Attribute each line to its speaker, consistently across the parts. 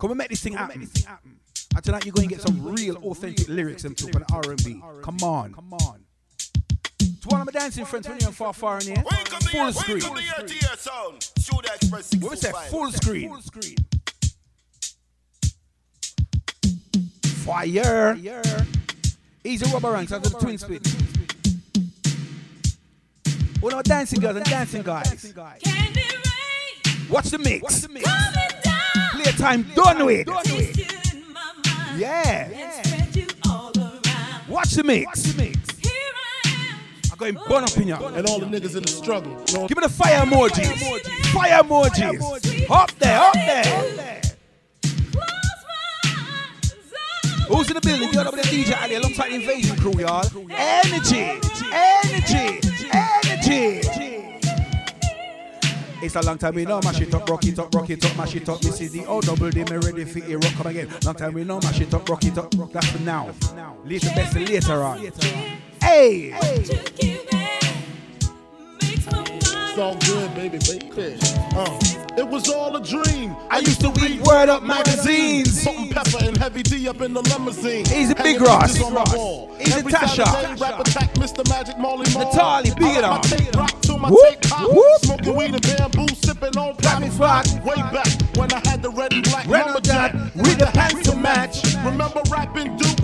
Speaker 1: Come and make this thing happen. And tonight you're going to get some real authentic lyrics and talk on R&B. Come on. Come on. To one of my dancing friends when you're far, far in here. Full screen. What was that? Full screen. Fire. Easy rubber ranks after the twin spin. All our dancing girls and dancing guys. Watch the mix. Playtime done with. Yeah. Watch the mix. I'm going burn up in ya.
Speaker 2: And all the niggas in the struggle. You?
Speaker 1: Give me the fire emojis. Fire emojis. Up there, up there. Who's in the building? You're up with the DJ Ali alongside the invasion crew, y'all. Energy, energy, energy. It's a long time we know, mash it up, rock it up, rock it up, mash it up. This is the O double D, me ready for it, rock come again. Long time we know, mash it up, rock it up. That's for now. Leave the best later on. Hey!
Speaker 2: It's all good, baby, baby. Uh, it was all a dream.
Speaker 1: I used to read Word Up magazines.
Speaker 2: Salt and pepper and heavy D up in the limousine.
Speaker 1: Easy
Speaker 2: Hanging
Speaker 1: Big Ross.
Speaker 2: pictures on my wall.
Speaker 1: Easy
Speaker 2: Every
Speaker 1: Tasha.
Speaker 2: Rap attack, Mr. Magic, Molly.
Speaker 1: Natalie, big it
Speaker 2: I
Speaker 1: up.
Speaker 2: let my tape rock to my tape. Smoking weed and bamboo, sipping on
Speaker 1: and
Speaker 2: black. Way back when I had the red and black lumberjack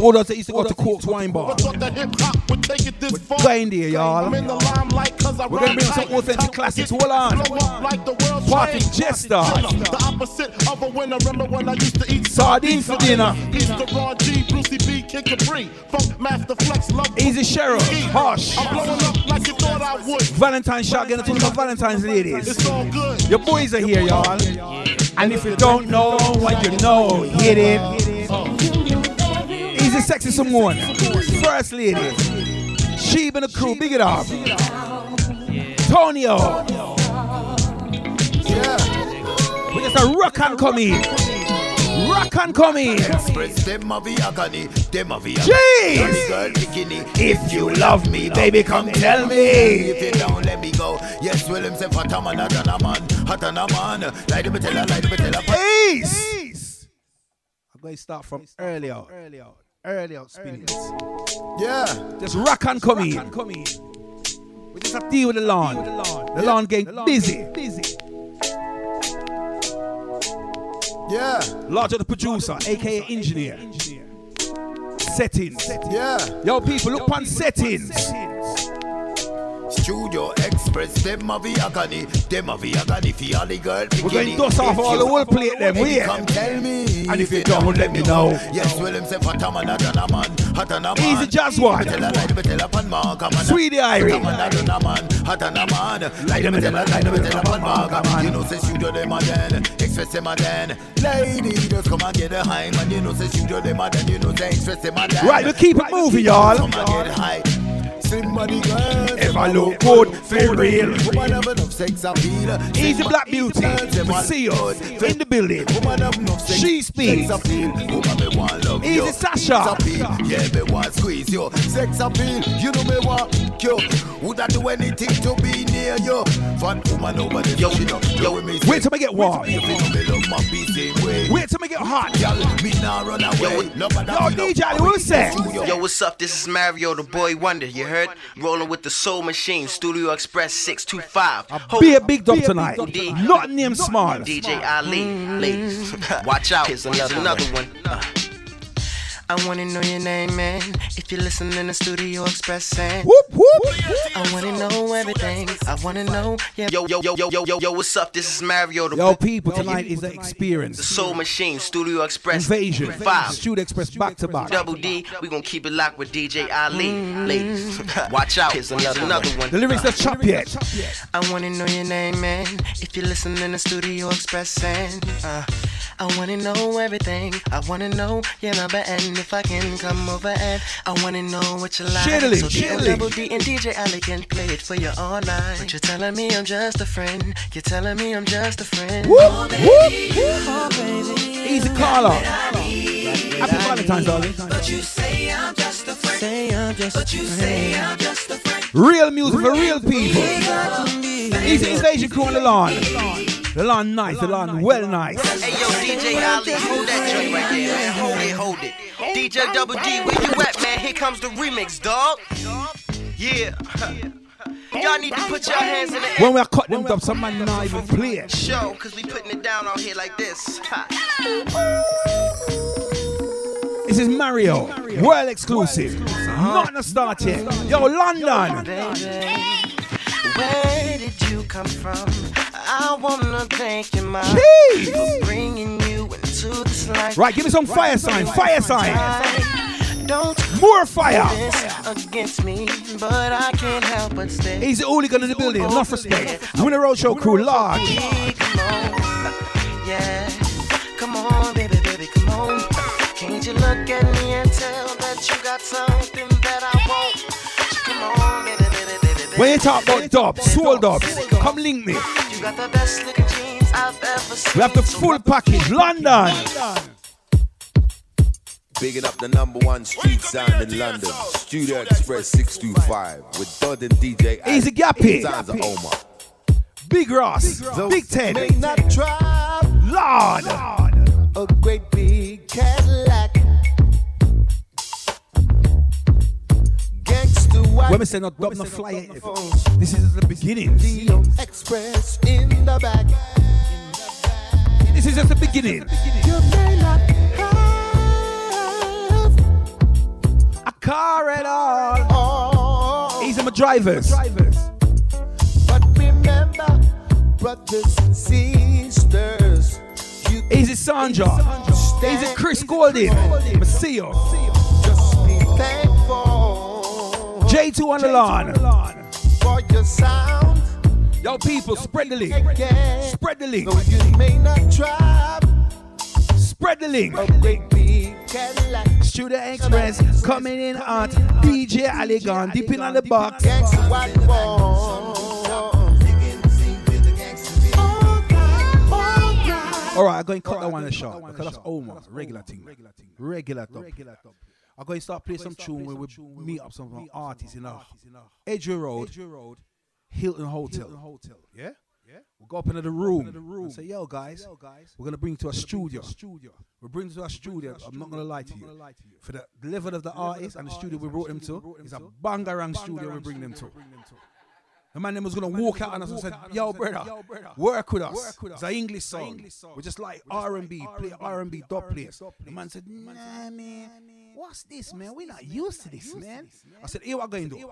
Speaker 1: All those that used to go to Cork's Wine Bar.
Speaker 2: But thought that hip hop would take it this far.
Speaker 1: Going there, y'all.
Speaker 2: I'm in the limelight 'cause I
Speaker 1: We're gonna bring some authentic classics. Hold on.
Speaker 2: blow like the world's
Speaker 1: Party. Jester.
Speaker 2: The opposite of a winner. Remember when I used to eat
Speaker 1: Sardines for dinner.
Speaker 2: East to G, Brucey B, Kid Capri, Funk Master Flex, Love.
Speaker 1: Easy Cheryl. Hush.
Speaker 2: I'm blowing up like you thought I would.
Speaker 1: Valentine shot, gonna talk about Valentine's ladies.
Speaker 2: It's all good.
Speaker 1: Your boys are here, y'all. And if you don't know what you know, hit it. Oh. Easy sexy someone. First lady. Sheeb and the crew, big it up. Tonio. We just a rock and come in. Rock and come in.
Speaker 3: Express them of the agony, them of the
Speaker 1: Jeez.
Speaker 3: Girl bikini.
Speaker 1: If you love me, baby, come tell me.
Speaker 3: If you don't let me go, yes, well, him say fat a man, hot a man, hot a man. Light the tell her, light the tell her.
Speaker 1: Peace. I'm going to start from early out. Early out. Early.
Speaker 3: Yeah.
Speaker 1: Just rock and come in. We just have to deal with the lawn. The lawn getting busy.
Speaker 3: Yeah.
Speaker 1: Larger the producer, aka engineer. Settings.
Speaker 3: Yeah.
Speaker 1: Yo, people, look on settings.
Speaker 3: Studio Express, them of the agony, them of the agony. For all the girl bikini.
Speaker 1: We're going to dust off all the whole plate them. We
Speaker 3: come tell me.
Speaker 1: And if you don't, let me know.
Speaker 3: Yes, well, him say fat a man, hot a man, hot a man.
Speaker 1: Easy jazz one.
Speaker 3: Tell light the tell her, pan mark, a man.
Speaker 1: Sweetie Irie.
Speaker 3: Hot a man, hot a man, a man. Light the tell light the tell her, pan mark, a man. You know, say studio them a then, express them a then. Lady, just come and get a high, man. You know, say studio them a then. You know, say express them a then.
Speaker 1: Right, we keep it moving, y'all.
Speaker 3: Come and get high. Somebody girl,
Speaker 1: If I look good, for real.
Speaker 3: Woman have enough sex appeal.
Speaker 1: Easy Black Beauty. We see you in the building.
Speaker 3: Woman have enough sex,
Speaker 1: She speaks.
Speaker 3: Sex appeal. Woman me want love
Speaker 1: Easy
Speaker 3: you.
Speaker 1: Sasha.
Speaker 3: Sex appeal. Yeah, me want squeeze you. Sex appeal. You know me want you. Would I do anything to be near you? Fat woman over there. Yo, she know. Yo, me.
Speaker 1: Wait till me get warm.
Speaker 3: You feel me love my beat same way.
Speaker 1: Wait till me get hot.
Speaker 3: Y'all, me nah run away.
Speaker 1: Yo,
Speaker 3: feel
Speaker 1: DJ, Ali, what you say?
Speaker 4: Yo, what's up? This is Mario, the boy wonder. You heard? Rolling with the Soul Machine, Studio Express 625. i hope
Speaker 1: Be a big dog tonight.
Speaker 4: D-
Speaker 1: Not name smart.
Speaker 4: DJ Ali, ladies, watch out. Here's another, another one. Uh. I wanna know your name, man. If you listen in the Studio Express, saying,
Speaker 1: Whoop, whoop.
Speaker 4: I wanna know everything. I wanna know. Yeah. Yo, yo, yo, yo, yo, yo, yo. What's up? This is Mario, the
Speaker 1: Yo, people, tonight is the experience. the.
Speaker 4: Soul Machine, Studio Express
Speaker 1: Invasion.
Speaker 4: Five.
Speaker 1: Studio Express back to back.
Speaker 4: Double D, we gonna keep it locked with DJ Ali. Ladies, watch out. Here's another, another one.
Speaker 1: The lyrics are chop yet.
Speaker 4: I wanna know your name, man. If you listen in the studio expressing, uh, I wanna know everything. I wanna know your number and if I can come over and I wanna know what you like.
Speaker 1: Shittily,
Speaker 4: so
Speaker 1: shittily.
Speaker 4: Double D and DJ Ali can play it for you all night. But you're telling me I'm just a friend. You're telling me I'm just a friend.
Speaker 1: Whoop, whoop. Easy call out. Happy Valentine's, darling.
Speaker 4: But you say I'm just a friend. Say I'm just but you say I'm just a friend.
Speaker 1: Real music for real people. Easy Invasion crew on the lawn. The lawn nice, the lawn well nice.
Speaker 4: Hey yo, DJ Ali, hold that joint right there, man. Hold it, hold it. DJ Double D, where you at, man? Here comes the remix, dog. Yeah. Y'all need to put your hands in the air.
Speaker 1: When we are cut them up, some man not even play it.
Speaker 4: Show, cause we putting it down out here like this.
Speaker 1: This is Mario, world exclusive. Not the start yet. Yo, London.
Speaker 4: Baby, where did you come from? I wanna thank you, ma,
Speaker 1: Jeez.
Speaker 4: for bringing you into this life.
Speaker 1: Right, give me some fire sign, fire sign.
Speaker 4: Don't
Speaker 1: More fire.
Speaker 4: this against me, but I can't help but stay.
Speaker 1: He's the hooligan in the building, enough respect. Winner Roadshow crew, large.
Speaker 4: Hey, come on, yeah, come on, baby, baby, come on. Can't you look at me and tell that you got something
Speaker 1: When you talk about dubs, soul dubs, come link me.
Speaker 4: You got the best looking jeans I've ever seen.
Speaker 1: We have the full package, London.
Speaker 3: Bigging up the number one street sound in London. Studio Express 625 with Dodd and DJ.
Speaker 1: Easy Gappy.
Speaker 3: Sounds of Omar.
Speaker 1: Big Ross, Big Ted,
Speaker 5: May not drive
Speaker 1: Lord.
Speaker 5: a great big Cadillac.
Speaker 1: When we say not dub, not fly. Eh, this is the beginning.
Speaker 5: Express in the back.
Speaker 1: This is just the beginning.
Speaker 5: You may not have
Speaker 1: A car at all.
Speaker 5: Oh.
Speaker 1: These are my drivers.
Speaker 5: but remember, brothers and sisters, you
Speaker 1: Easy Sandra. Easy Chris Golden. Masio.
Speaker 5: just be thankful
Speaker 1: J2 on the lawn.
Speaker 5: for your sound.
Speaker 1: Yo, people, spread the link.
Speaker 5: Yeah.
Speaker 1: Spread the link.
Speaker 5: Though you may not drive
Speaker 1: Spread the link.
Speaker 5: a great big Cadillac.
Speaker 1: Studio Express coming in hot. DJ Aligan dipping on the box.
Speaker 5: Gangsta white boy.
Speaker 1: All right, I'm going to cut that one a shot because that's Omar. Regular thing. Regular top. I'm going to start playing some tune where we meet up some artists in a Edgeware Road, Hilton Hotel. Yeah? We'll go up into the room Into the and say, yo, guys, yo guys, we're going to bring you to a studio. We'll bring you to a studio. I'm not going to lie to you. For the level of the artist and the studio we brought them to, it's a bangarang studio we bring them to. The man them was gonna walk out on us and said, "Yo, brother, work with us. It's an English song. We just like R and B, play R and B dub place." The man said, "Nah, man, what's this, man? We're not used to this, man." I said, "Here what I'm going to do?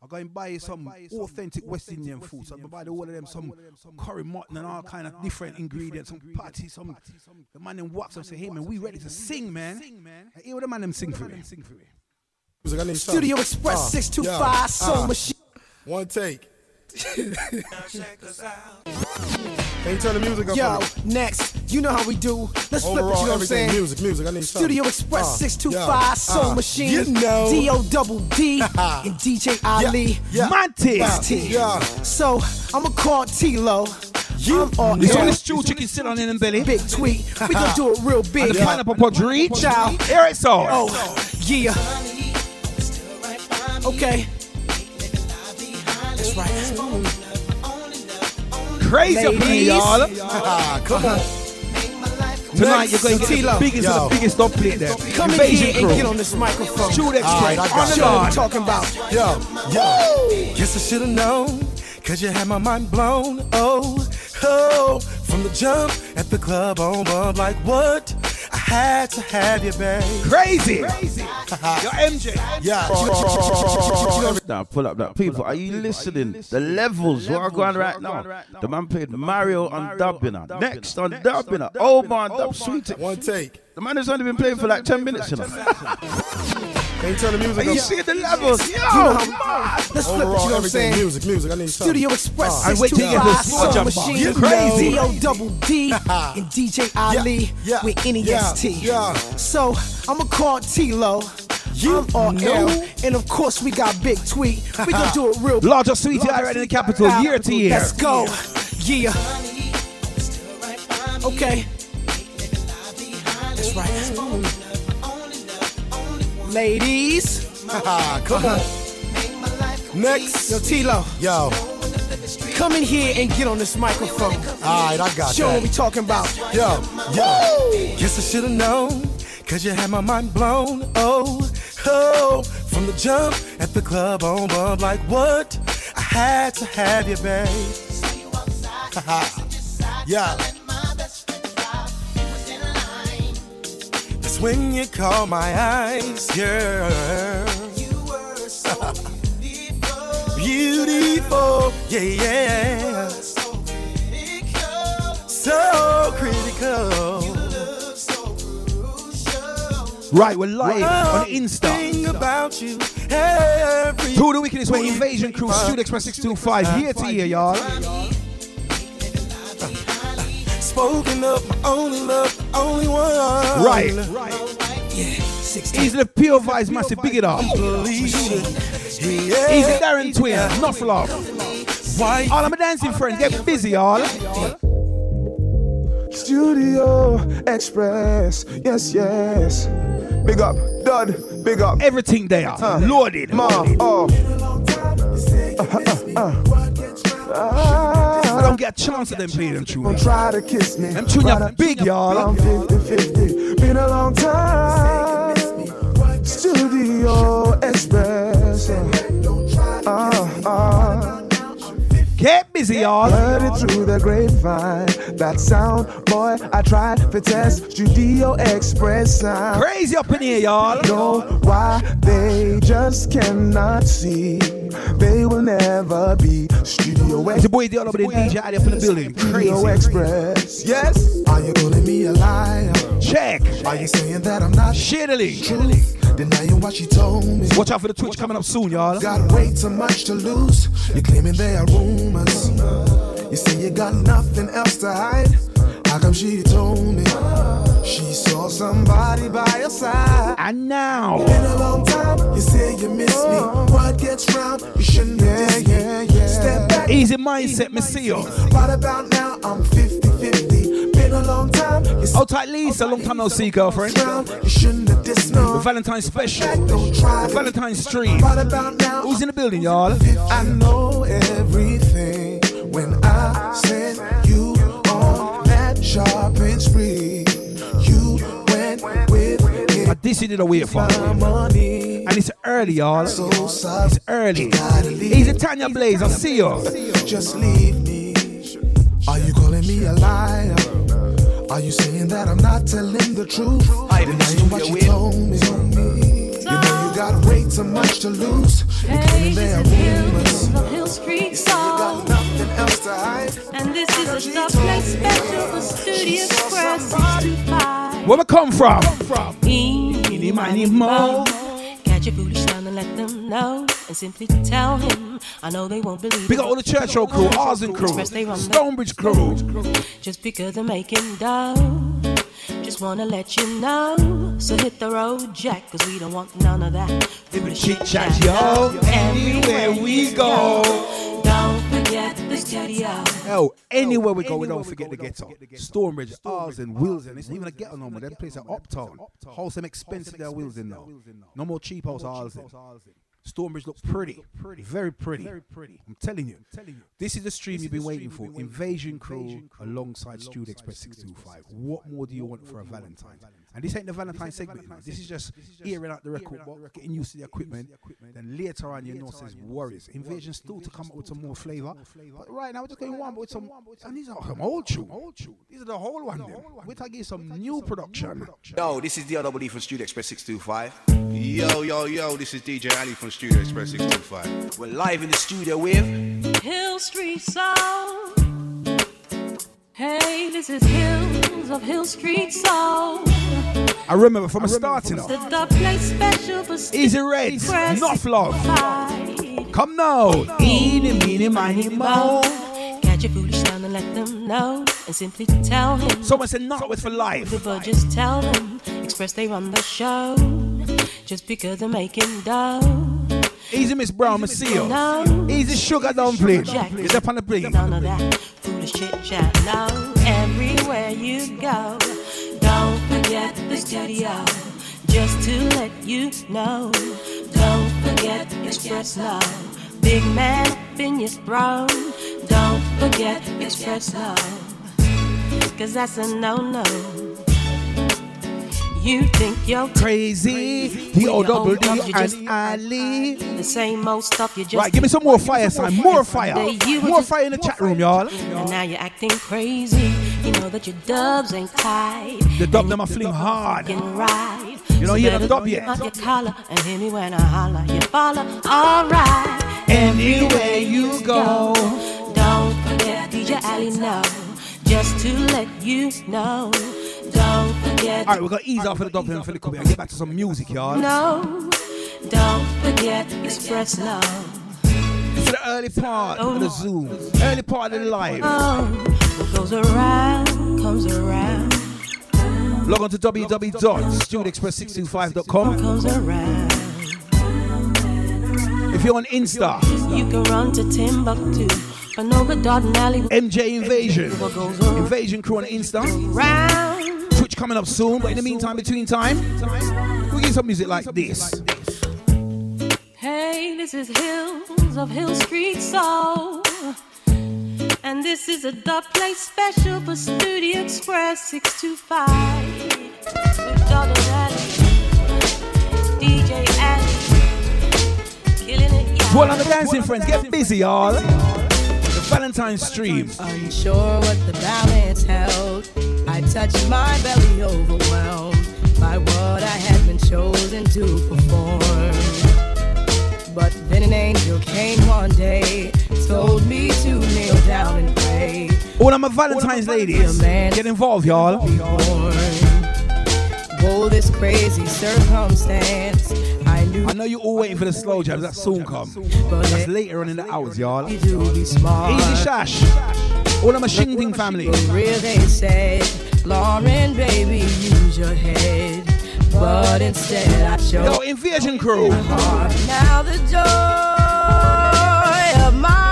Speaker 1: I'm going to buy some authentic West Indian food. So I'm going to buy all of them some curry mutton and all kind of different ingredients, some patty, some." The man then walks up and say, "Hey, man, we ready to sing, man." And Here what the man them sing for me.
Speaker 6: Studio Express 625 Soul Machine.
Speaker 7: One take. Can you turn the music up?
Speaker 6: Yo, next, you know how we do. Let's flip it, you know what I'm saying?
Speaker 7: Music, music. I need something.
Speaker 6: Studio Express
Speaker 7: Uh,
Speaker 6: 625
Speaker 7: yeah,
Speaker 6: Soul
Speaker 7: uh,
Speaker 6: Machine.
Speaker 7: You know.
Speaker 6: D-O double D and DJ Ali.
Speaker 7: Yeah.
Speaker 1: Mantis.
Speaker 6: T.
Speaker 7: Yeah.
Speaker 6: So, I'ma call T-Lo. I'm all
Speaker 1: This
Speaker 6: air.
Speaker 1: one is stew chicken sit on in the belly.
Speaker 6: Big tweet. We gon' do it real big.
Speaker 1: The pineapple punch reach.
Speaker 6: Ciao.
Speaker 1: Here it's all.
Speaker 6: Oh, yeah. Okay. That's right.
Speaker 1: Crazy up in here, y'all.
Speaker 7: Come on.
Speaker 1: Tonight you're going to get the biggest
Speaker 7: Yo.
Speaker 1: of the biggest dub plate there.
Speaker 6: Come in
Speaker 1: Invasion
Speaker 6: here and get on this microphone.
Speaker 1: Shoot Express.
Speaker 7: All right, I got
Speaker 1: the
Speaker 7: you.
Speaker 6: I'm talking about.
Speaker 7: Yo, yo.
Speaker 8: Guess I should've known, cause you had my mind blown. Oh, oh, from the jump at the club on bump, like what? Had to have you, babe.
Speaker 1: Crazy. Yo, MJ.
Speaker 7: Yeah.
Speaker 9: Now pull up that people. Are you listening? The levels what are going right now? The man played Mario on dubbing. On. Next on dubbing. Oh man, dub sweet.
Speaker 7: One take.
Speaker 9: The man has only been playing for like 10 minutes. You know?
Speaker 7: Can you turn the music
Speaker 9: Are
Speaker 7: up?
Speaker 9: you see the levels? Yo,
Speaker 6: You know how-
Speaker 9: man.
Speaker 6: Let's flip it, you know what I'm
Speaker 7: everything.
Speaker 6: saying?
Speaker 7: Music, music. I need something.
Speaker 6: Studio Express
Speaker 1: I wait till you get
Speaker 6: 625
Speaker 1: this
Speaker 6: Soul
Speaker 1: jump
Speaker 6: Machine.
Speaker 1: You crazy.
Speaker 6: D-O double D and DJ Ali
Speaker 7: yeah,
Speaker 6: with NEST.
Speaker 7: yeah, yeah.
Speaker 6: So I'ma call T-Lo. I'm all
Speaker 7: know.
Speaker 6: L, and of course we got Big Tweet. We gonna do it real
Speaker 1: Larger sweetie I read in the capital year to year.
Speaker 6: Let's go. Yeah. Okay. That's right. Ladies.
Speaker 7: Come on. Next.
Speaker 6: Yo, T-Lo.
Speaker 7: Yo.
Speaker 6: Come in here and get on this microphone.
Speaker 10: All right, I got
Speaker 6: Show
Speaker 10: that.
Speaker 6: what we talking about.
Speaker 10: Yo, yo.
Speaker 11: Guess I should've known, cause you had my mind blown. Oh, oh, from the jump at the club on bump, like what? I had to have you, babe.
Speaker 10: Yeah.
Speaker 11: When you caught my eyes, girl. You were so beautiful, yeah, yeah. So critical. So critical.
Speaker 1: Right, we're live on Insta.
Speaker 11: Thing about you, every
Speaker 1: Two of the wickedest way Invasion Crew, Studio Express 625, year to year, y'all.
Speaker 11: Spoken of, my only love, only one.
Speaker 1: Right. Easy the pure vibes, massive, big it up.
Speaker 11: Believe it. Yeah.
Speaker 1: Easy Darren Twin, not love.
Speaker 11: Why?
Speaker 1: All of my dancing friends, get busy, y'all.
Speaker 7: Studio Express, yes, yes. Big up, Dud, big up.
Speaker 1: Everything there, loaded.
Speaker 7: Ma, oh.
Speaker 1: I don't get a chance to them play them
Speaker 7: Don't try to kiss me.
Speaker 1: Them tunes are big, y'all.
Speaker 7: I'm 50 50. Been a long time. Studio Express. Uh, uh.
Speaker 1: Get busy, y'all.
Speaker 7: Heard it through the grapevine. That sound, boy, I tried to test Studio Express sound.
Speaker 1: Crazy up in here, y'all.
Speaker 7: know why they just cannot see. They will never be Studio
Speaker 1: It's your boy the DJ out there from the building. Crazy.
Speaker 7: Express. Yes. Are you calling me a liar?
Speaker 1: Check.
Speaker 7: Are you saying that I'm not
Speaker 1: the
Speaker 7: true? Denying what she told me.
Speaker 1: Watch out for the Twitch coming up soon, y'all.
Speaker 7: Got way too much to lose. You're claiming they are rumors. You say you got nothing else to hide. How come she told me she saw somebody by your side?
Speaker 1: And now,
Speaker 7: Been a long time, you say you miss me. What gets round, you shouldn't yeah, yeah, yeah. Step back.
Speaker 1: easy mindset, me see you.
Speaker 7: What about now? I'm 50 50. Been a long time, say
Speaker 1: Hold tight, Lisa. Long time no see, girlfriend.
Speaker 7: you shouldn't have dissed no.
Speaker 1: The Valentine's special. The Valentine's stream.
Speaker 7: What about now?
Speaker 1: Who's in the building, y'all?
Speaker 7: I know everything when I sent you on that shopping spree. You went with me.
Speaker 1: But this did a wait for.
Speaker 7: money.
Speaker 1: And it's early, y'all.
Speaker 7: So.
Speaker 1: It's early. Easy Tanya Blaze, I'll see you.
Speaker 7: Just leave me. Are you calling me a liar? Are you saying that I'm not telling the truth?
Speaker 1: I didn't
Speaker 7: Denying what you told me. You know you got way too much to lose. You're claiming rumors.
Speaker 12: of Hill Street
Speaker 7: You got nothing else to hide.
Speaker 12: And this is a stop play special for Studio Express 625.
Speaker 1: Where we come from?
Speaker 12: Eeny,
Speaker 1: miny, mo.
Speaker 12: Catch your foolish son and let them know. And simply tell him, I know they won't believe
Speaker 1: We
Speaker 12: it.
Speaker 1: got all the Church Road crew, Arsen crew,
Speaker 12: Express they run the-
Speaker 1: Stonebridge crew.
Speaker 12: Just because they're making dough. Just wanna let you know. So hit the road, Jack, cause we don't want none of that. Foolish
Speaker 1: Chit chat, yo. Anywhere we go.
Speaker 12: Don't forget the studio.
Speaker 1: Yo, anywhere we go, we don't forget the ghetto. and wheels and It's not even a ghetto no more. Them place are uptown. Wholesome expensive their wheels in now. No more cheap house Arsen. Stormbridge look pretty, pretty, very pretty. Very pretty. I'm telling you. I'm telling you. This is the stream you've been waiting for. Invasion Crew alongside Studio Express 625. What more do you want for a Valentine? And this ain't the Valentine segment. you know. This is just hearing out the record, box, getting used to the equipment. Then later on, you know, says Warriors. Invasion still to come up with some more flavor. But right now, we're just going one but with some. And these are some old tune. These are the whole one. We're talking some new production.
Speaker 13: Yo, this is DRWD from Studio Express 625.
Speaker 14: Yo, yo, yo, this is DJ Ali from Studio Express 625.
Speaker 13: We're live in the studio with
Speaker 12: Hill Street Soul. Hey, this is Hills of Hill Street Soul.
Speaker 1: I remember from a starting off.
Speaker 12: the dub for
Speaker 1: Easy Reds, enough love. Come now. Eeny, meeny, miny, mo.
Speaker 12: Catch your foolish son and let them know. And simply tell him.
Speaker 1: Someone said not with for life.
Speaker 12: But just tell them. Express they run the show. Just because they're making dough.
Speaker 1: Easy Miss Brown, Miss Seal.
Speaker 12: No.
Speaker 1: Easy Sugar Dumpling.
Speaker 12: Jack.
Speaker 1: Is up on the plane.
Speaker 12: None of that foolish chit chat. No, everywhere you go, don't forget the studio. Just to let you know, don't forget Express Love. Big man up in your throne. Don't forget express love. Cause that's a no no. You think you're
Speaker 1: crazy, the old double D and Ali.
Speaker 12: The same old stuff you just
Speaker 1: Right, give me some more fire, son. More fire. More fire in the chat room, y'all.
Speaker 12: And now you're acting crazy. You know that your dubs ain't tight.
Speaker 1: The dub them a fling hard.
Speaker 12: Right.
Speaker 1: You don't hear the dub yet.
Speaker 12: Up your collar and hear me when I holler. You follow, alright.
Speaker 1: Anywhere you go.
Speaker 12: Don't forget DJ Ali know. Just to let you know. Don't forget.
Speaker 1: All right, we're gonna ease off of the dub and for the and get back to some music, y'all.
Speaker 12: No. Don't forget express love.
Speaker 1: For the early part of the oh, Zoom, early part of the live.
Speaker 12: Oh, what goes around comes around.
Speaker 1: Log on to www.studexpress625.com. If you're on Insta,
Speaker 12: You can run to Timbuktu. Panoga Dot Alley.
Speaker 1: MJ Invasion.
Speaker 12: What goes around?
Speaker 1: Invasion crew on Insta.
Speaker 12: Round.
Speaker 1: Twitch coming up soon, but in the meantime, between time, we'll get some music like this.
Speaker 12: Hey, this is Hills of Hill Street Soul. And this is a dub play special for Studio Express 625. With Dr. Ali, DJ Ali. Killing it, yeah.
Speaker 1: Dwell on the dancing friends, get busy, y'all. The Valentine's stream.
Speaker 9: Unsure what the balance held. I touched my belly overwhelmed by what I had been chosen to perform. But then an angel came one day, told me to kneel down and pray.
Speaker 1: All of my Valentine's ladies, get involved, y'all.
Speaker 9: Oh, this crazy circumstance. I knew
Speaker 1: I know you're all waiting for the slow jams. That soon come. That's later on in the hours, y'all.
Speaker 9: you to be smart.
Speaker 1: Easy Shash. All of my Shing Ding family.
Speaker 9: real they said, Lauren, baby, use your head. But instead I chose
Speaker 1: Yo, Invasion crew.
Speaker 9: Now the joy of my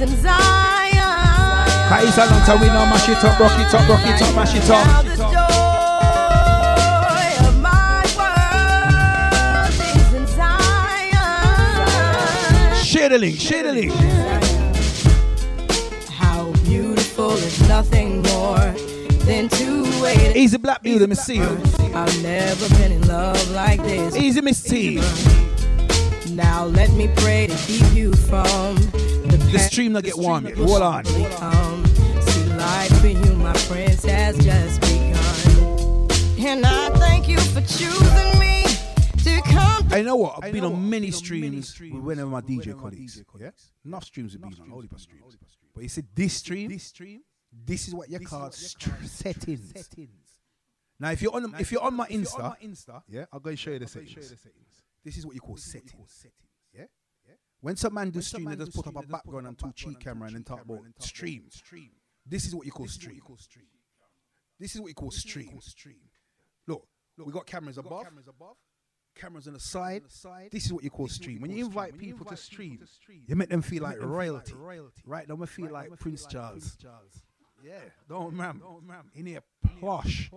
Speaker 9: is in Zion.
Speaker 1: Kaisa long time we know mash it up, rock it up, rock it up, mash it
Speaker 9: Now
Speaker 1: up.
Speaker 9: the joy of my world is in Zion.
Speaker 1: Share the link, share the link.
Speaker 9: How beautiful is nothing more than to wait.
Speaker 1: Easy Black Beauty, Miss C.
Speaker 9: I've never been in love like this.
Speaker 1: Easy Miss T.
Speaker 9: Now let me pray to keep you from the,
Speaker 1: The stream not get warm yet. Hold on.
Speaker 9: Come. See, life for you, my prince, has just begun. And I thank you for choosing me to come.
Speaker 1: I know what? I've been on many streams with one of my DJ colleagues. Yeah? Enough streams have been on, only but streams. But you said this stream, this stream, this is what you call str- settings. Now, if you're on, if you're on my Insta, yeah, I'll go and show you the settings. This is what you call settings. When some man do stream, they just put up a background and two cheek camera and then talk about stream. This is what you call stream. This is what you call stream. Look, we got cameras above, cameras on the side. This is what you call stream. When you invite people to stream, you make them feel like royalty, right? Don't feel like Prince Charles. Yeah, don't remember. In here, plush.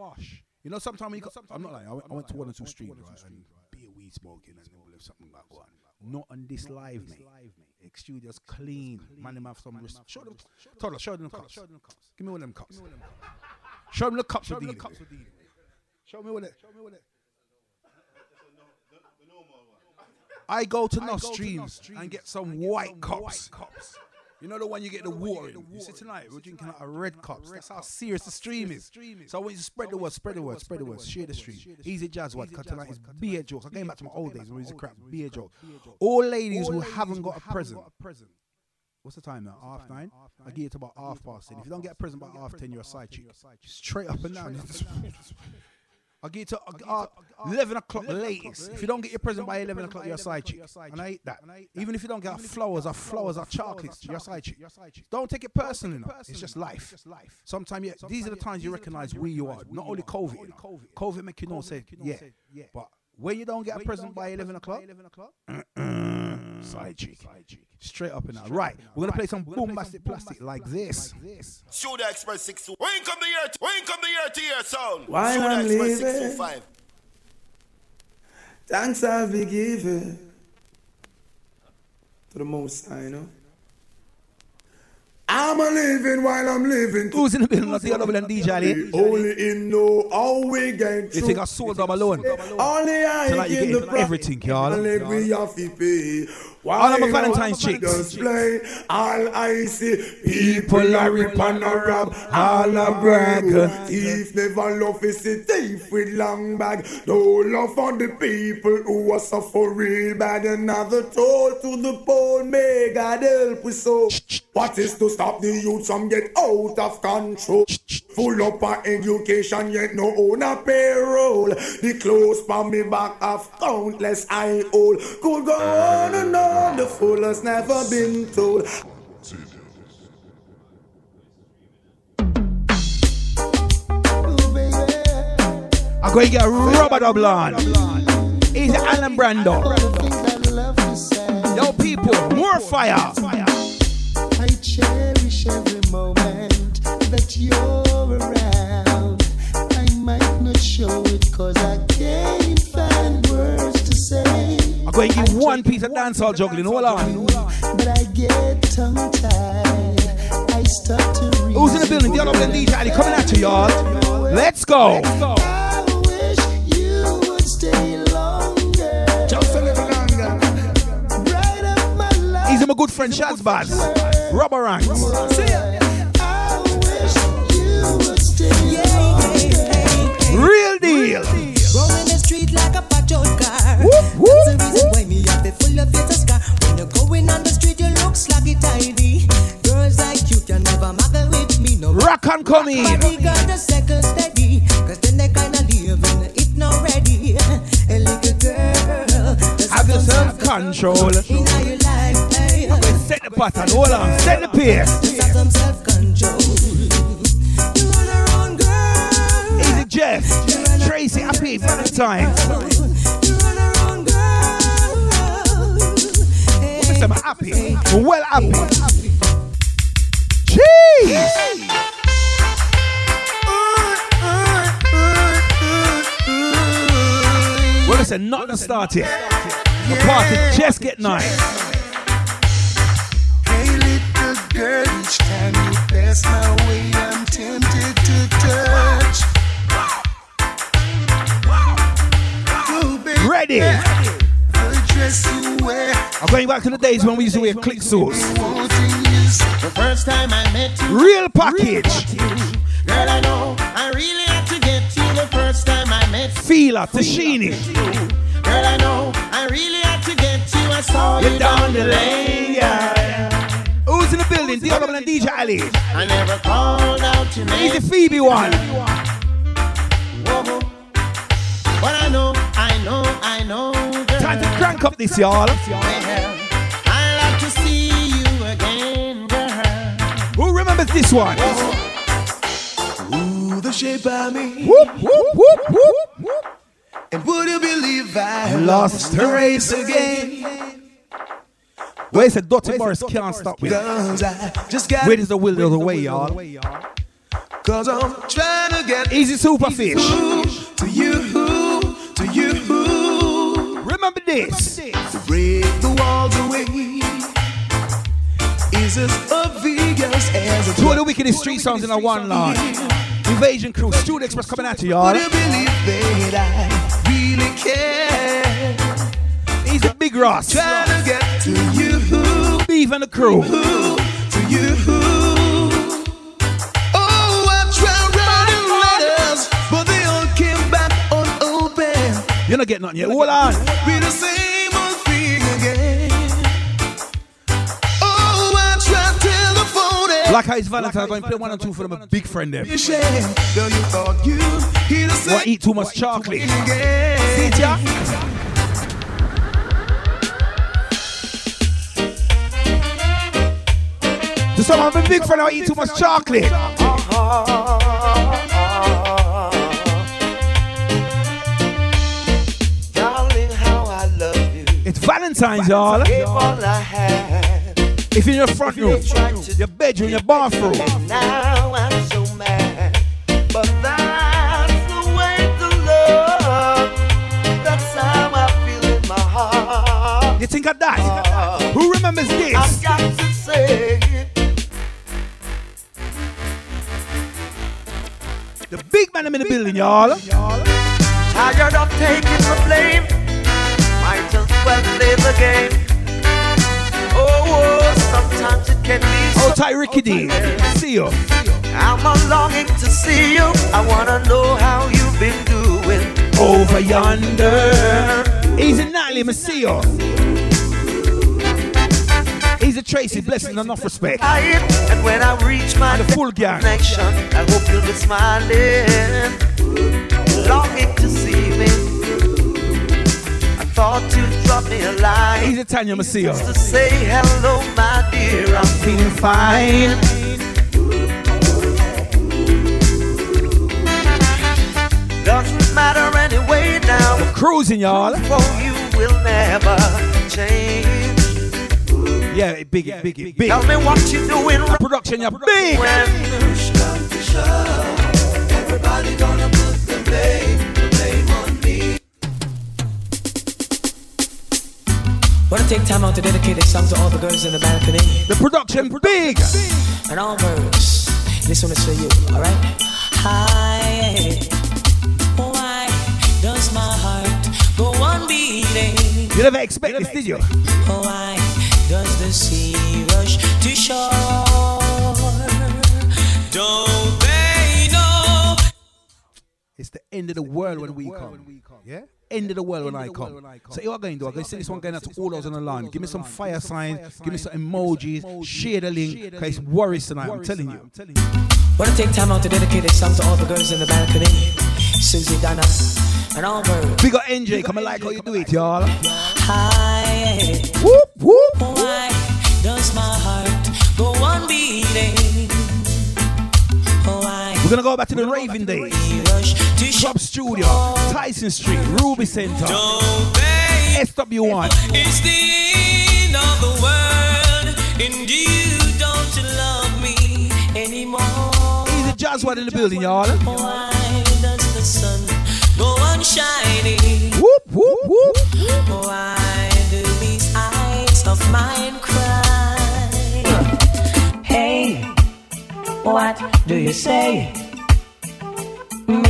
Speaker 1: You know, sometimes you got, I'm not like I went, I went to one or two streams, right, and beer, weed smoking, and then we'll something like go on. Not on this live, mate. X Studios clean. Man, them have some. Res- show them, Toddler, show them the cups. Give me one of them cups. Show them the cups we're dealing with. Show me what it. Show me what it. I go to enough streams and get some white cups. You know the one you get the water in. You see tonight we're drinking out of red cups. That's how serious the stream is. So I want you to spread the word, spread the word, spread the word, share the stream. Easy jazz word. Cause tonight is beer jokes. I'm going back to my old days when we used to crap beer jokes. All ladies who haven't got a present. What's the time now? Half nine? I give it to about half past ten. If you don't get a present by half ten, you're a side chick. Straight up and down. I'll get it to uh, uh, 11 o'clock latest. If you don't get your present by 11 o'clock, you're a side chick. And I eat that. Even if you don't get flowers or flowers or chocolates, you're a side chick. Don't take it personally. It's just life. Sometimes yeah, these are the times you recognize where you are. Not only COVID. You. COVID make you know, say, yeah. But when you don't get a present by 11 o'clock, side mm. chick. Straight up and down. Right. We're going to play some bombastic plastic like this.
Speaker 15: Studio Express 6 When come the year, when come the year to your sound?
Speaker 5: While
Speaker 15: Studio
Speaker 5: I'm
Speaker 15: Express
Speaker 5: living.
Speaker 15: 625.
Speaker 5: Thanks I'll be given to the Most High, you know.
Speaker 16: I'm a living while I'm living.
Speaker 1: Who's in the building? Let's see double and DJ.
Speaker 16: Only in know how we get
Speaker 1: You think I sold them alone?
Speaker 16: Only I
Speaker 1: Tonight you
Speaker 16: in
Speaker 1: get
Speaker 16: the
Speaker 1: everything, y'all.
Speaker 16: Only we have to pay.
Speaker 1: All of my Valentine's chicks.
Speaker 16: Play. All I see people are rip and a rob, all a brag. Thief never love is a thief with long bag. No love for the people who are suffer real bad. Another toll to the poor, may God help us so. What is to stop the youth from get out of control? Full up on education, yet no own a payroll. The clothes on me back of countless I hold. Could go on and on, the fool has never been told.
Speaker 1: I'm going to get a rubber double on. He's Alan Brando. Yo, people, more fire.
Speaker 5: I cherish every moment that you're show it cause I can't find words to say.
Speaker 1: I'm going to give one piece of dancehall juggling. Hold on.
Speaker 5: But I get tongue tied. I start to read.
Speaker 1: Who's in the building? The other DJ Ali coming at you, y'all. Let's go.
Speaker 5: I wish you would stay longer. Just a little longer. Bright up my.
Speaker 1: He's my good friend Shaz Baz. Rubber ranks.
Speaker 5: I wish you would stay longer.
Speaker 1: Real.
Speaker 17: Roaming the street like a patrol car.
Speaker 1: Whoop,
Speaker 17: That's the reason why me have the full of a scar. When you're going on the street, you look sluggy tidy. Girls like you can never muggle with me. No
Speaker 1: Rock and come in.
Speaker 17: Body got a second steady. Cause then they kinda leave in it not ready. A little girl.
Speaker 1: Have your
Speaker 17: some
Speaker 1: self-control.
Speaker 17: In how you like, hey.
Speaker 1: Set the pattern. Hold on. Set the pace.
Speaker 17: Girl.
Speaker 1: Mr. I'm happy. Well happy. Jeez. Well, listen, nothing started. The party just get nice.
Speaker 5: Girl, each time you pass my way, I'm tempted to touch.
Speaker 1: Ready.
Speaker 5: the dress you wear,
Speaker 1: I'm going back to the days when we used to wear click sauce.
Speaker 5: The first time I met you,
Speaker 1: Real package.
Speaker 5: girl, I know I really had to get you. The first time I met you,
Speaker 1: Feeler, Tashini.
Speaker 5: girl, I know I really had to get you. I saw you down the lane.
Speaker 1: Who's in the building? The other and DJ Ali.
Speaker 5: I never called out your name.
Speaker 1: He's the Phoebe one.
Speaker 5: Whoa. But I know, I know, I know, girl.
Speaker 1: Time to crank up this, y'all.
Speaker 5: I like to see you again, girl.
Speaker 1: Who remembers this one?
Speaker 5: Ooh, the shape of me.
Speaker 1: Whoop, whoop, whoop, whoop, whoop.
Speaker 5: And would you believe I
Speaker 1: Lost the race again. Where's the Dottie Morris can't stop with? Where is the will of the way, y'all?
Speaker 5: Cause I'm trying to get
Speaker 1: Easy Superfish. This.
Speaker 5: To break the walls away is as obvious as a
Speaker 1: Two of the wickedest street songs in a one line. Invasion Crew, Studio Express coming at you, y'all.
Speaker 5: Would you believe that I really care?
Speaker 1: He's a big Ross.
Speaker 5: Trying to get to you,
Speaker 1: Beef and the crew.
Speaker 5: to
Speaker 1: You're not getting nothing yet. Hold on.
Speaker 5: Be the same old thing again. Oh, I tried telephone
Speaker 1: Black Eyes Valentine, I'm going to play one and two for them, a big friend them.
Speaker 5: Girl, you thought you hear the same
Speaker 1: eat too much chocolate.
Speaker 5: thing again.
Speaker 1: See it, yeah? To some of my big friend, I eat too much chocolate. Uh-huh. Valentine's, y'all. If you're in your front room, your bedroom, your bathroom.
Speaker 5: Now I'm so mad, but that's the way to love. That's how I feel in my heart.
Speaker 1: You think of that? Uh, Who remembers this?
Speaker 5: I've got to say.
Speaker 1: The big man I'm in the building, y'all.
Speaker 18: Tired of taking the blame. Might as well play the game. Oh, oh sometimes it can be.
Speaker 1: Oh, Ty Ricky D. See you.
Speaker 18: I'm a longing to see you. I wanna know how you've been doing.
Speaker 1: Over yonder. He's a Natalie, me see you. He's a Tracy, blessing and enough respect.
Speaker 18: And when I reach my
Speaker 1: the full gang.
Speaker 18: I hope you'll be smiling. Longing to see me. I thought you'd drop me a line.
Speaker 1: He's a Tanya Masio.
Speaker 18: Just to say hello, my dear. I'm feeling fine. Doesn't matter anyway now.
Speaker 1: Cruising, y'all.
Speaker 18: For you will never change.
Speaker 1: Yeah, big, big, big, big.
Speaker 18: Tell me what you doing.
Speaker 1: Production, you're big.
Speaker 18: Everybody gonna put the blame, the blame
Speaker 17: Wanna take time out to dedicate this song to all the girls in the balcony.
Speaker 1: The production big.
Speaker 17: And all girls, this one is for you, alright? Hi. Why does my heart go on beating?
Speaker 1: You never expect this, did you?
Speaker 17: Why does the sea rush to shore? Don't they know?
Speaker 1: It's the end of the world when we come. Yeah? End of the world when I come. So you are going to do? I'm going to send this one going out to all those on the line. Give me some fire signs. Give me some emojis. Share the link. Because it's worries tonight. I'm telling you. I'm telling you.
Speaker 17: Wanna take time out to dedicate this song to all the girls in the balcony. Susie, Donna, and all girls.
Speaker 1: Big up NJ. Come and like how you do it, y'all.
Speaker 17: Hi.
Speaker 1: Whoop, whoop.
Speaker 17: Why does my heart go on beating? Why
Speaker 1: We're going to go back to the raving days. Club Studio. Tyson Street. Ruby Center. SW1.
Speaker 17: It's the end of the world, and you don't love me anymore.
Speaker 1: He's a jazz one in the building, y'all.
Speaker 17: Why does the sun go on shining?
Speaker 1: Whoop, whoop, whoop.
Speaker 17: Why do these eyes of mine cry? Hey, what do you say,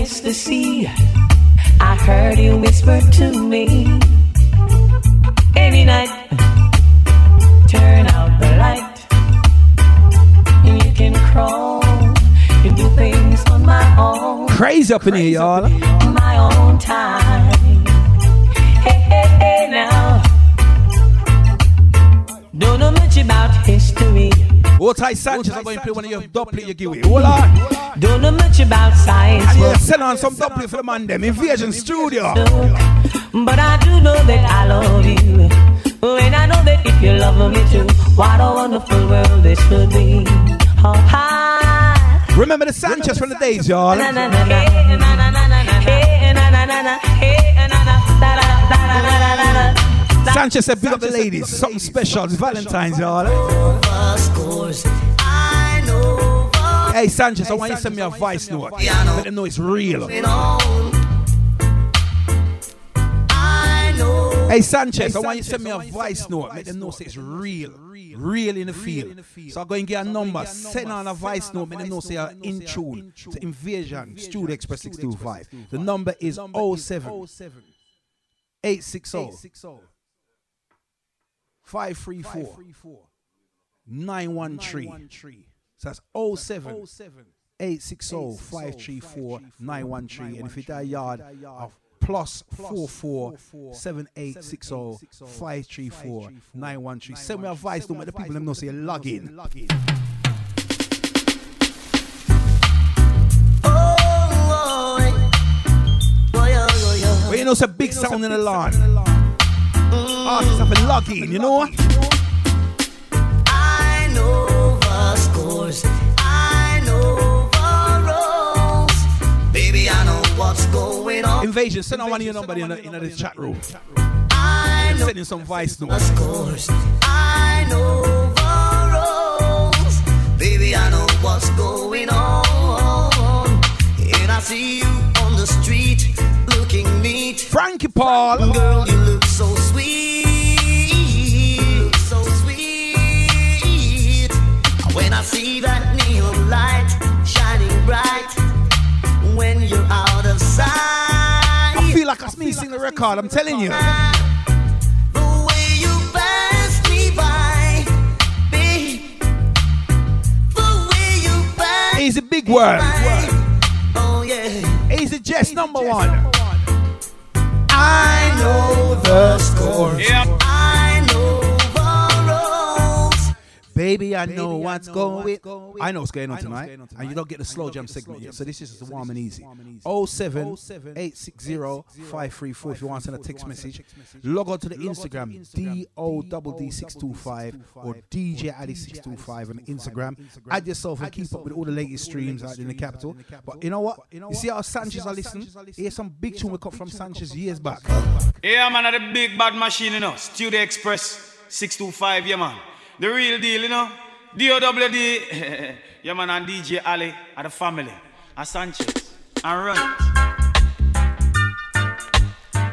Speaker 17: Mr. I heard you whisper to me. Any night, turn out the light. And you can crawl, you do things on my own.
Speaker 1: Crazy up in here, y'all.
Speaker 17: my own time. Hey, hey, hey, now. Don't know much about history.
Speaker 1: Oh, Ty Sanchez, I'm going to play one of your dub play you give away. Hold on.
Speaker 17: Don't know much about science.
Speaker 1: And you sell on some double for the man them. Invasion Studio.
Speaker 17: But I do know that I love you. And I know that if you love me too, what a wonderful world this would be. Oh, hi.
Speaker 1: Remember the Sanchez from the days, y'all.
Speaker 17: Na, na, na,
Speaker 1: Sanchez said, big up the ladies. Something special. It's Valentine's, y'all. Hey, Sanchez, I want you to send me a voice note. Let them know it's real. Hey, Sanchez, I want you to send me a voice note. Let them know say it's real. Real in the field. So I'm going to get a number. Send on a voice note. Let them know say you're in tune to Invasion Studio Express 625. The number is 07 860 534 913. So that's 07 860 534 913. And if you die yard, I'll plus four four seven eight six oh zero five three four nine one three. Send me a voice, don't let the people them know say log in. Log in. Well, you know, it's a big sound in the lawn. Artists have a logging, you know
Speaker 18: what?
Speaker 1: Invasion, send out one of your number in the, in the chat room.
Speaker 18: I know
Speaker 1: Send in some voice notes.
Speaker 18: I know the. Baby, I know what's going on. And I see you on the street looking neat.
Speaker 1: Frankie Paul.
Speaker 18: Girl, you look so sweet. So sweet. When I see that neon light shining bright,
Speaker 1: I feel like I'm sing
Speaker 18: the record, I'm telling you.
Speaker 1: He's a big word. He's a jazz number one.
Speaker 18: I know
Speaker 1: the score. Baby, I know what's going I know what's going on tonight. And you don't get the slow jam segment yet. So this is the warm and easy. 07 860 534 if you want to send a text message. Log on to the Instagram, d o double D-O-D-D625 or DJ Addy625 on Instagram. Add yourself and keep up with all the latest streams out in the capital. But you know what? You see how Sanchez are listening? Here's some big tune we got from Sanchez years back.
Speaker 19: Yeah, man, of the big bad machine, you know. Studio Express 625, yeah, man. The real deal, you know. DOWD, yeah, man, and DJ Ali are the family. And Sanchez, and run it.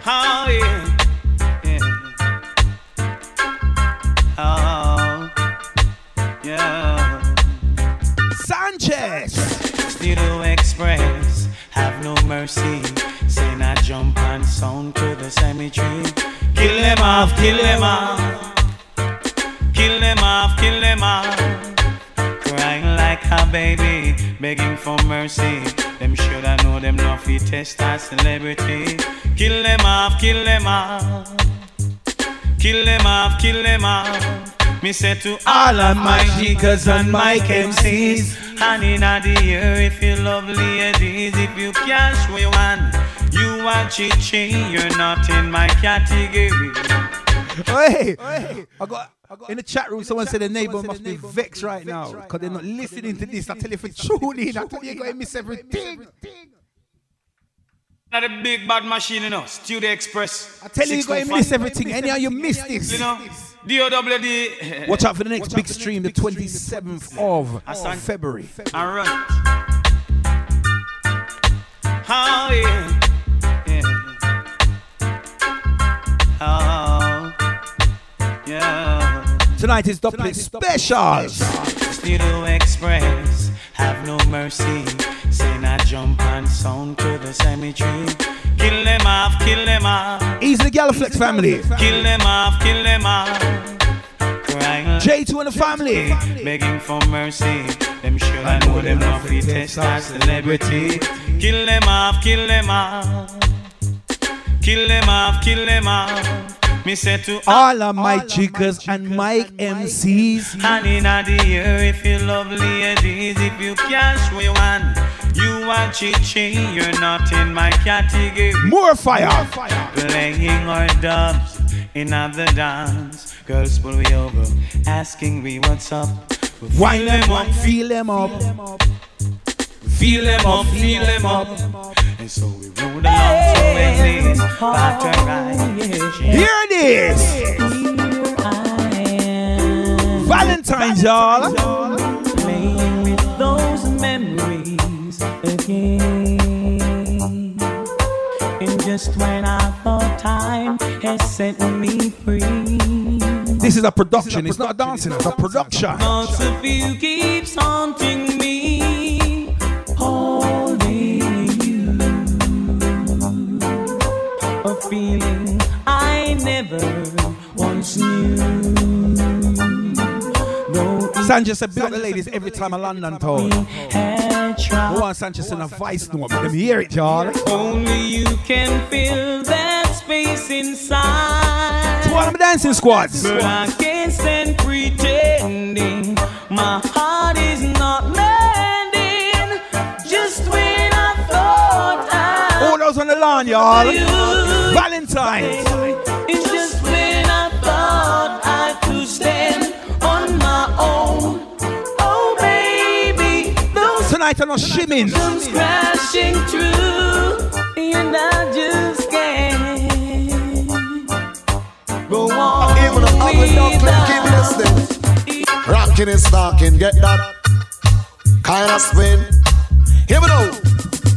Speaker 19: Oh, yeah. yeah. Oh, yeah.
Speaker 1: Sanchez!
Speaker 19: Studio Express, have no mercy. Say not jump and sound to the cemetery. Kill them off, kill them off. Them off. Crying like a baby, begging for mercy. Them shoulda know them not fit test as celebrity. Kill them off, kill them off. Kill them off, kill them off. Me say to all of my jiggers and my MCs. And in the year, if you love ladies, if you cash we want, you are chichi, you're not in my category.
Speaker 1: Hey, I got. In the chat room, someone said the neighbor must be vexed right now because they're not listening to this. I tell you for truly, I tell you, you're going to miss everything.
Speaker 19: Not a big bad machine, you know. Studio Express.
Speaker 1: I tell you, you're going to miss everything. Anyhow, you miss this.
Speaker 19: You know, DOWD.
Speaker 1: Watch out for the next big stream, the 27th of February.
Speaker 19: All right. Oh, yeah. yeah.
Speaker 1: Tonight is Doublet Special.
Speaker 19: Studio Express, have no mercy. Say not jump and sound to the cemetery. Kill them off, kill them off.
Speaker 1: Easy the Galaflex family.
Speaker 19: Kill them off, kill them off. Crying
Speaker 1: J2 and the family.
Speaker 19: Begging for mercy. Them sure I know them not fit test as celebrity. Kill them off, kill them off. Kill them off, kill them off. Me say to
Speaker 1: all of my chicas and my MCs.
Speaker 19: And in the year, if you love ladies, if you cash we want, you are chichi, you're not in my category.
Speaker 1: More fire.
Speaker 19: more Playing our dubs in the dance. Girls pull me over, asking me what's up. We
Speaker 1: Wind them up, feel them up.
Speaker 19: Feel them up, feel them up. And so we roll along to Wembley's Battery.
Speaker 1: Here it is. Valentine's, y'all.
Speaker 17: Playing with those memories again. And just when I thought time has set me free.
Speaker 1: This is a production. It's not a dancing. It's a production.
Speaker 17: Thoughts of you keeps haunting
Speaker 1: Sanchez said, build the ladies every time a London tour. Go on, Sanchez in a vice note. Let me hear it, y'all.
Speaker 17: Only you can fill that space inside.
Speaker 1: To one of the dancing squads.
Speaker 17: But I can't stand pretending my heart is not mending. Just when I thought I
Speaker 1: All those on the line, y'all.
Speaker 17: You.
Speaker 1: Valentine's.
Speaker 17: Those
Speaker 1: Tonight I'm not shimming.
Speaker 17: comes crashing through, and I just can't go on.
Speaker 10: Even the ugly duckling keep listening. Rocking and stalking, get that kind of spin. Here we go.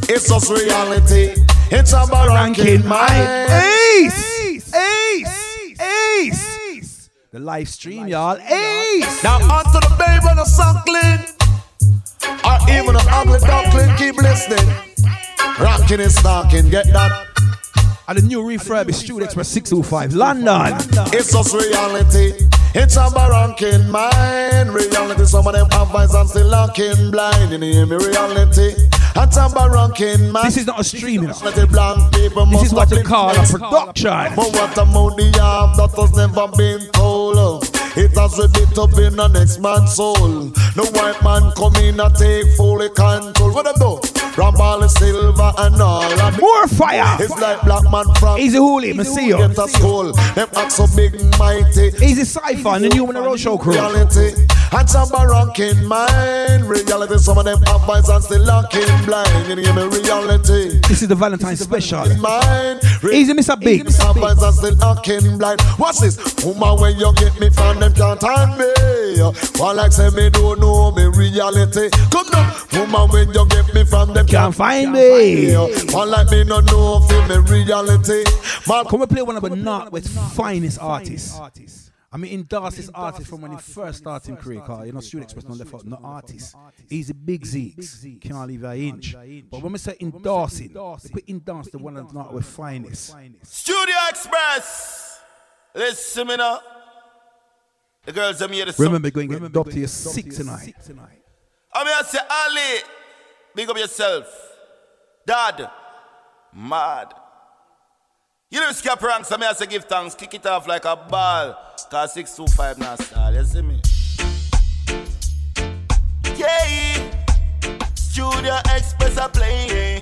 Speaker 10: It's just reality. It's about ranking my
Speaker 1: Ace! Ace! Ace! ace. The live stream, y'all. Ace!
Speaker 10: Now onto the babe and the suckling. Or even the ugly duckling, keep listening. Rocking and stalking, get that
Speaker 1: And the new refurbished Studio Express 605, London.
Speaker 10: It's just reality. It's a barranking mind. Reality, some of them have eyes and still looking blind. You hear me? Reality. It's a barranking mind.
Speaker 1: This is not a stream, you know. This is what
Speaker 10: have
Speaker 1: you call a production.
Speaker 10: But what about the arm that has never been told? It has ripped up in the next man's soul. No white man come in and take fully control. What them do? Ramball, silver and all of
Speaker 1: More fire.
Speaker 10: It's like black man from
Speaker 1: Easy Hooli, me see you.
Speaker 10: Get a school. Them act so big and mighty.
Speaker 1: Easy Cypher and the new one the crew.
Speaker 10: Reality. And some barranking mind. Reality. Some of them have eyes and still looking blind. You hear me? Reality.
Speaker 1: This is the Valentine special.
Speaker 10: Mind.
Speaker 1: Easy Mr. Big.
Speaker 10: Have eyes and still looking blind. What's this? Woman, when you get me from them can't hand me. One like say me don't know me reality. Come now. Woman, when you get me from them
Speaker 1: Can't find me.
Speaker 10: One like me no know for me reality. Man,
Speaker 1: Can we play one of the Northwest finest artists? I mean, in endorse this artist from when he first started in career, car. You know, Studio Express no left out, no artist. He's a big Zeeks, can't leave an inch. But when we say endorsing, we put endorse the one of the Northwest finest.
Speaker 15: Studio Express. Listen me now. The girls are here to
Speaker 1: Remember, going to get dubbed to your sick tonight.
Speaker 15: I mean, I say, Ali, big up yourself. Dad, mad. You know, skip ranks, I mean, I say, give thanks, kick it off like a ball. Cause 625 now style, you see me? Yeah, Studio Express are playing.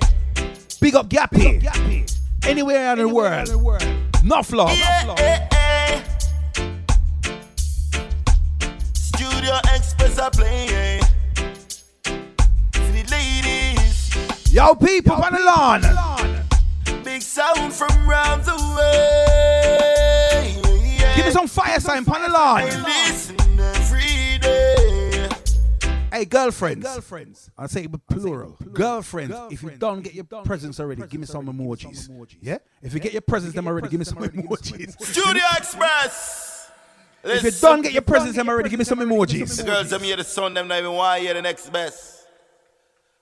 Speaker 1: Big up Gappy. Anywhere in the world. Enough love.
Speaker 15: Yeah, eh, eh. Studio Express are playing. To the ladies.
Speaker 1: Yo, people on the lawn.
Speaker 15: Big sound from round the way.
Speaker 1: Give me some fire sign on the lawn.
Speaker 15: I listen every day.
Speaker 1: Hey, girlfriends. Girlfriends. I'll say it with plural. Girlfriends, if you don't get your presents already, give me some emojis. Yeah? If you get your presents them already, give me some emojis.
Speaker 15: Studio Express.
Speaker 1: If you don't get your presents them already, give me some emojis.
Speaker 15: The
Speaker 1: emojis.
Speaker 15: girls them hear the sound, them not even want to hear the next best.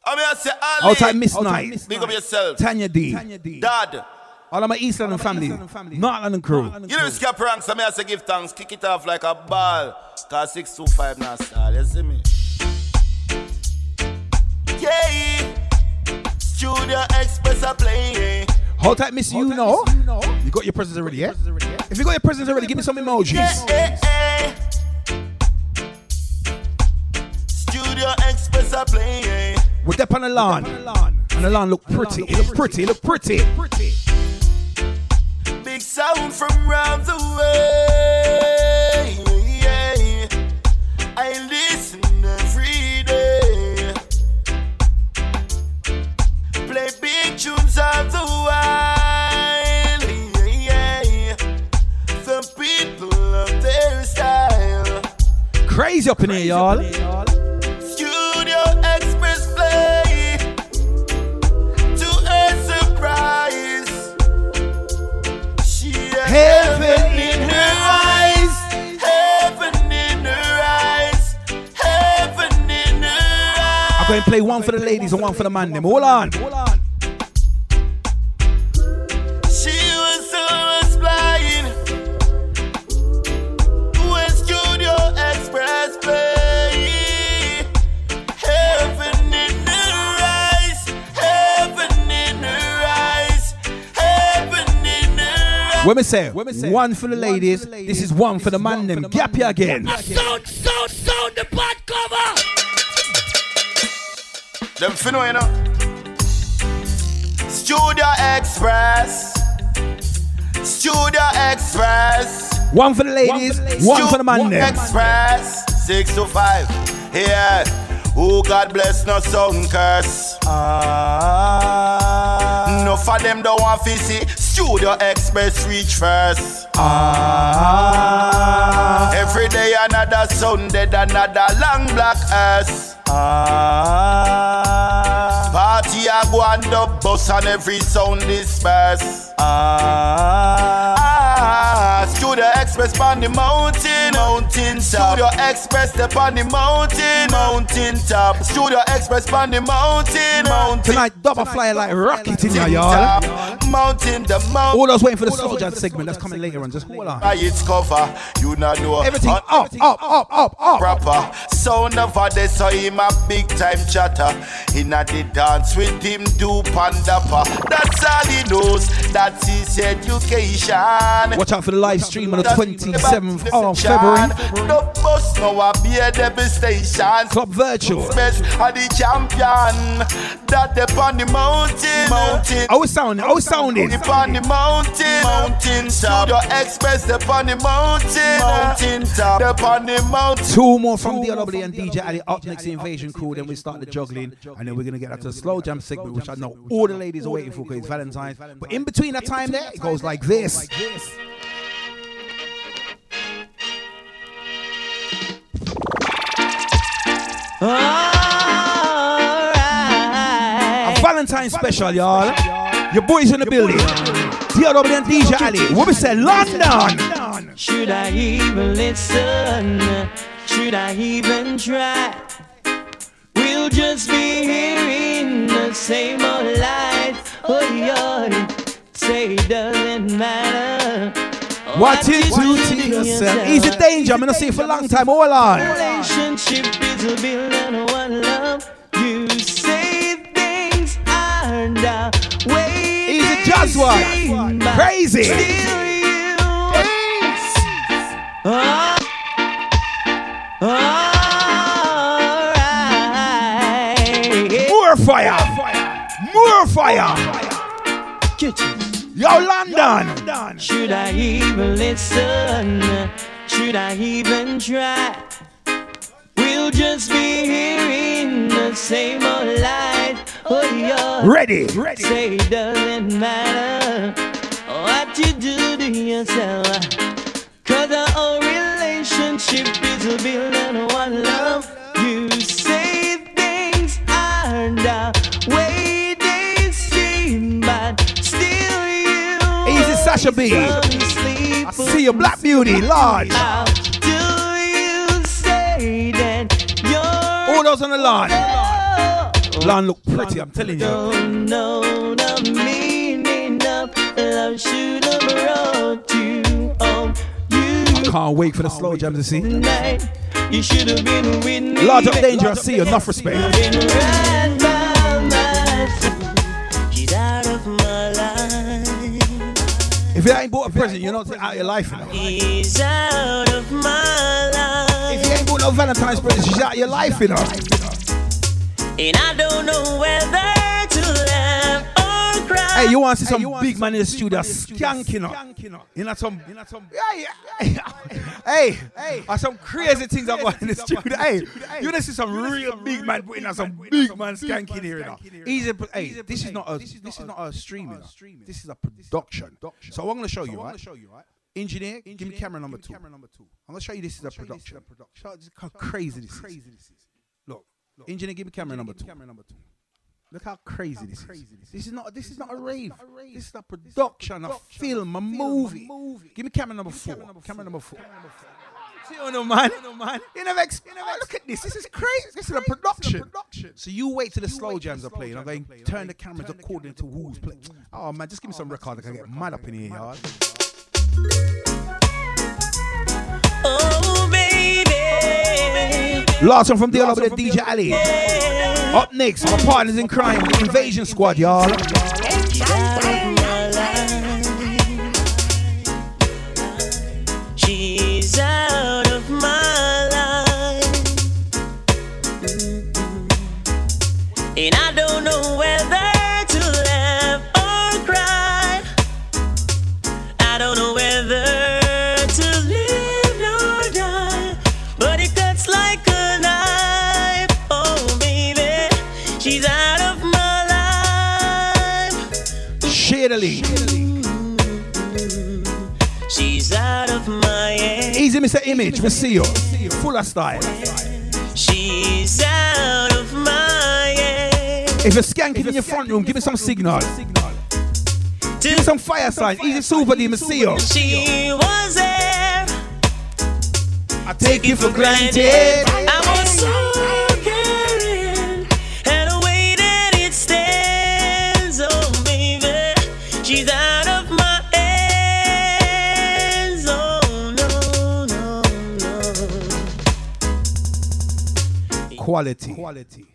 Speaker 15: I mean, I say, Ali.
Speaker 1: Outside Miss Night.
Speaker 15: Big up yourself.
Speaker 1: Tanya D. Tanya D.
Speaker 15: Dad.
Speaker 1: All of my East London family. family. Not London crew.
Speaker 15: You know, skip ranks, I mean, I say, give thanks, kick it off like a ball. Cause 625 now style, you see me? Yeah. Studio Express are playing.
Speaker 1: Hold tight, Miss You know. You got your presents already, yeah? If you got your presents already, give me some emojis.
Speaker 15: Eh, eh. Studio Express are playing.
Speaker 1: We're up on the lawn. And the lawn look pretty. It look pretty. It look pretty.
Speaker 15: Big sound from round the way. I listen every day. Play big tunes of the while. The people love their style.
Speaker 1: Crazy up in here, y'all. I'm going to play one for the ladies and one for the man. Them. Hold on.
Speaker 15: She was always flying when Studio Express play. Heaven in her eyes, heaven in her eyes, heaven in her eyes.
Speaker 1: When we say, one for the ladies, this is one for the man. Them. Gap you again.
Speaker 15: Sound, sound, sound the bad Them finna, you know. Studio Express. Studio Express.
Speaker 1: One for the ladies, one for the man.
Speaker 15: Express. Six to five. Yeah. Oh, God bless no sound curse. Ah. No for them don't want to see Studio Express reach first. Ah. Every day another Sunday, another long black ass. Ah. Party I go and the bus and every sound disperse. Ah. Studio Studio Express on the mountain, mountain top. Studio Express step on the mountain, mountain top. Studio Express on the mountain, mountain.
Speaker 1: Tonight, double fly like rocket in here, y'all.
Speaker 15: Mountain, the mountain.
Speaker 1: All those waiting for the soldier jazz segment that's coming later on. Just hold on.
Speaker 15: By its cover, you not know
Speaker 1: Everything up, up, up, up, up.
Speaker 15: proper. Sound of a day, so him a big time chatter. In a the dance with him do pandapa. That's all he knows. That's his education.
Speaker 1: Watch out for the live stream on the 27th of February.
Speaker 15: The bus now a be a devastation.
Speaker 1: Club Virtual.
Speaker 15: Best are the champion. That they on the mountain. Mountain.
Speaker 1: Sounding? It sounding?
Speaker 15: Upon the mountain, mountain top. Your express the on the mountain, mountain top. The on the mountain.
Speaker 1: Two more from DLW and DJ Ali up next the invasion crew. Then we start the juggling, and then we're gonna get out to the slow jam segment, which I know all the ladies are waiting for because it's Valentine's. But in between that time, there it goes like this. A Valentine's special, y'all. Your boys in the building. DLW and DJ Ali. What we say, London.
Speaker 19: Should I even listen? Should I even try? Just be hearing the same old lies. Oh, yeah. Say it doesn't matter.
Speaker 1: What you do to yourself? Easy danger. I'm gonna say it for a long time. Hold on.
Speaker 19: Relationship is a build on one love. You say things are the way
Speaker 1: Easy jazz one. Crazy.
Speaker 19: Still you. Ah, alright.
Speaker 1: Fire. Fire, more fire. Kitchen. Yo, London.
Speaker 19: Should I even listen? Should I even try? We'll just be hearing the same old lies. Oh, yeah.
Speaker 1: Ready. Ready.
Speaker 19: Say it doesn't matter what you do to yourself. Cause our whole relationship is a on one love.
Speaker 1: Sasha B. I see your black beauty, large.
Speaker 19: How do you say that you're
Speaker 1: All those on the lawn. Lawn look pretty, I'm telling you.
Speaker 19: don't know the meaning of love should have brought you home. You
Speaker 1: Can't wait for the slow jam to see.
Speaker 19: night, you should have been with me.
Speaker 1: Large up danger, I see you. Enough respect. If you ain't bought a present, you're not out of your life. You know?
Speaker 19: He's out of my life.
Speaker 1: If you ain't bought no Valentine's present, she's out of your life, you know.
Speaker 19: And I don't know whether
Speaker 1: Hey, you want to see some big man in the studio skanking up? You know some, you know some. Yeah, yeah. hey, hey, are some crazy things that go on in the studio. Hey, you want to see some real big man putting out some big man skanking here. Easy, hey, this is not a, this is not a streaming. This is a production. So I'm gonna show you, right? Engineer, give me camera number two. I'm gonna show you this is a production. Show you how crazy this is. Look, engineer, give me camera number two. Look how crazy this is. This is not this is not a rave. This is a production, a film, a movie. movie. Give me camera number four. Camera number four. See, you know, man. You never ex- oh, look at this. This is crazy. This is a production. So you wait till the slow jams are playing. I'm going to turn the cameras according to who's playing. Oh man, just give me oh, some record. I can get mad up in here, y'all.
Speaker 19: Oh, baby.
Speaker 1: Last one from the other DJ Ali. Up next, my partners in crime, the Invasion Squad, y'all. image, we see you. Full of style.
Speaker 19: She's out of my head.
Speaker 1: If you're skanking in your front room, give me some signal. Give me some fire sign. Easy super demon, see you.
Speaker 19: She was there.
Speaker 9: I take,
Speaker 4: take it for granted. granted.
Speaker 9: Quality. Quality.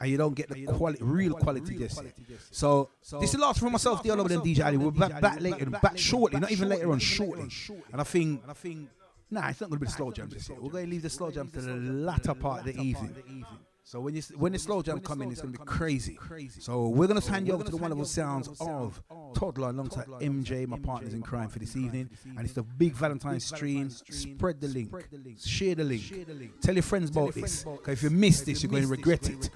Speaker 9: And you don't get the quality, real quality just yet. So, this is the last for myself, the other than DJ Ali. We're back, back later, back shortly, not even later on, shortly. And I think, nah, it's not going to be the slow jams this year. We're going to leave the slow jams to the latter part of the evening. So when you when the slow jam come in, it's going to be crazy. So we're going to hand you over to the wonderful sounds of Toddler alongside MJ, my partners in crime for this evening. And it's the big Valentine's stream. Spread the link, share the link, tell your friends about this. Because if you miss this, you're going to regret it.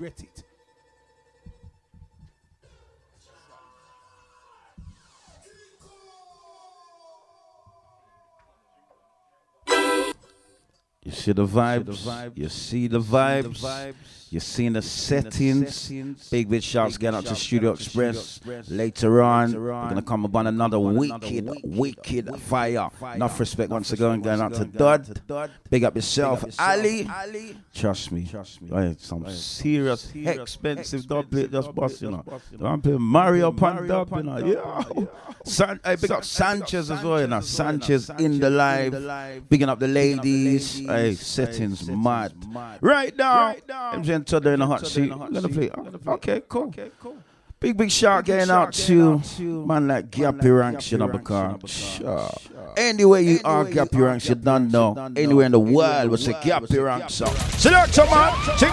Speaker 3: You see the vibes. You see the vibes. You see the settings. Big big shouts going up to Studio Express. Later on, we're gonna come upon another wicked, wicked fire. Enough respect once again going out to Dud. Big up yourself, Ali. Trust me. Some serious, expensive dub plate just busting up. I'm playing Mario Pan dub, you know. Yeah. San- hey, big up Sanchez as well, you know. Sanchez in the live. Bigging up the ladies. Hey, settings mad. Right now, MJ and Todd in the hot seat. Gonna play. Okay, cool. Big, big shout going out to man like Gappy Ranks, you know, because anywhere you are, Gappy Ranks, you don't know. Anywhere in the world, what's a Gappy Ranks? So, select man, take.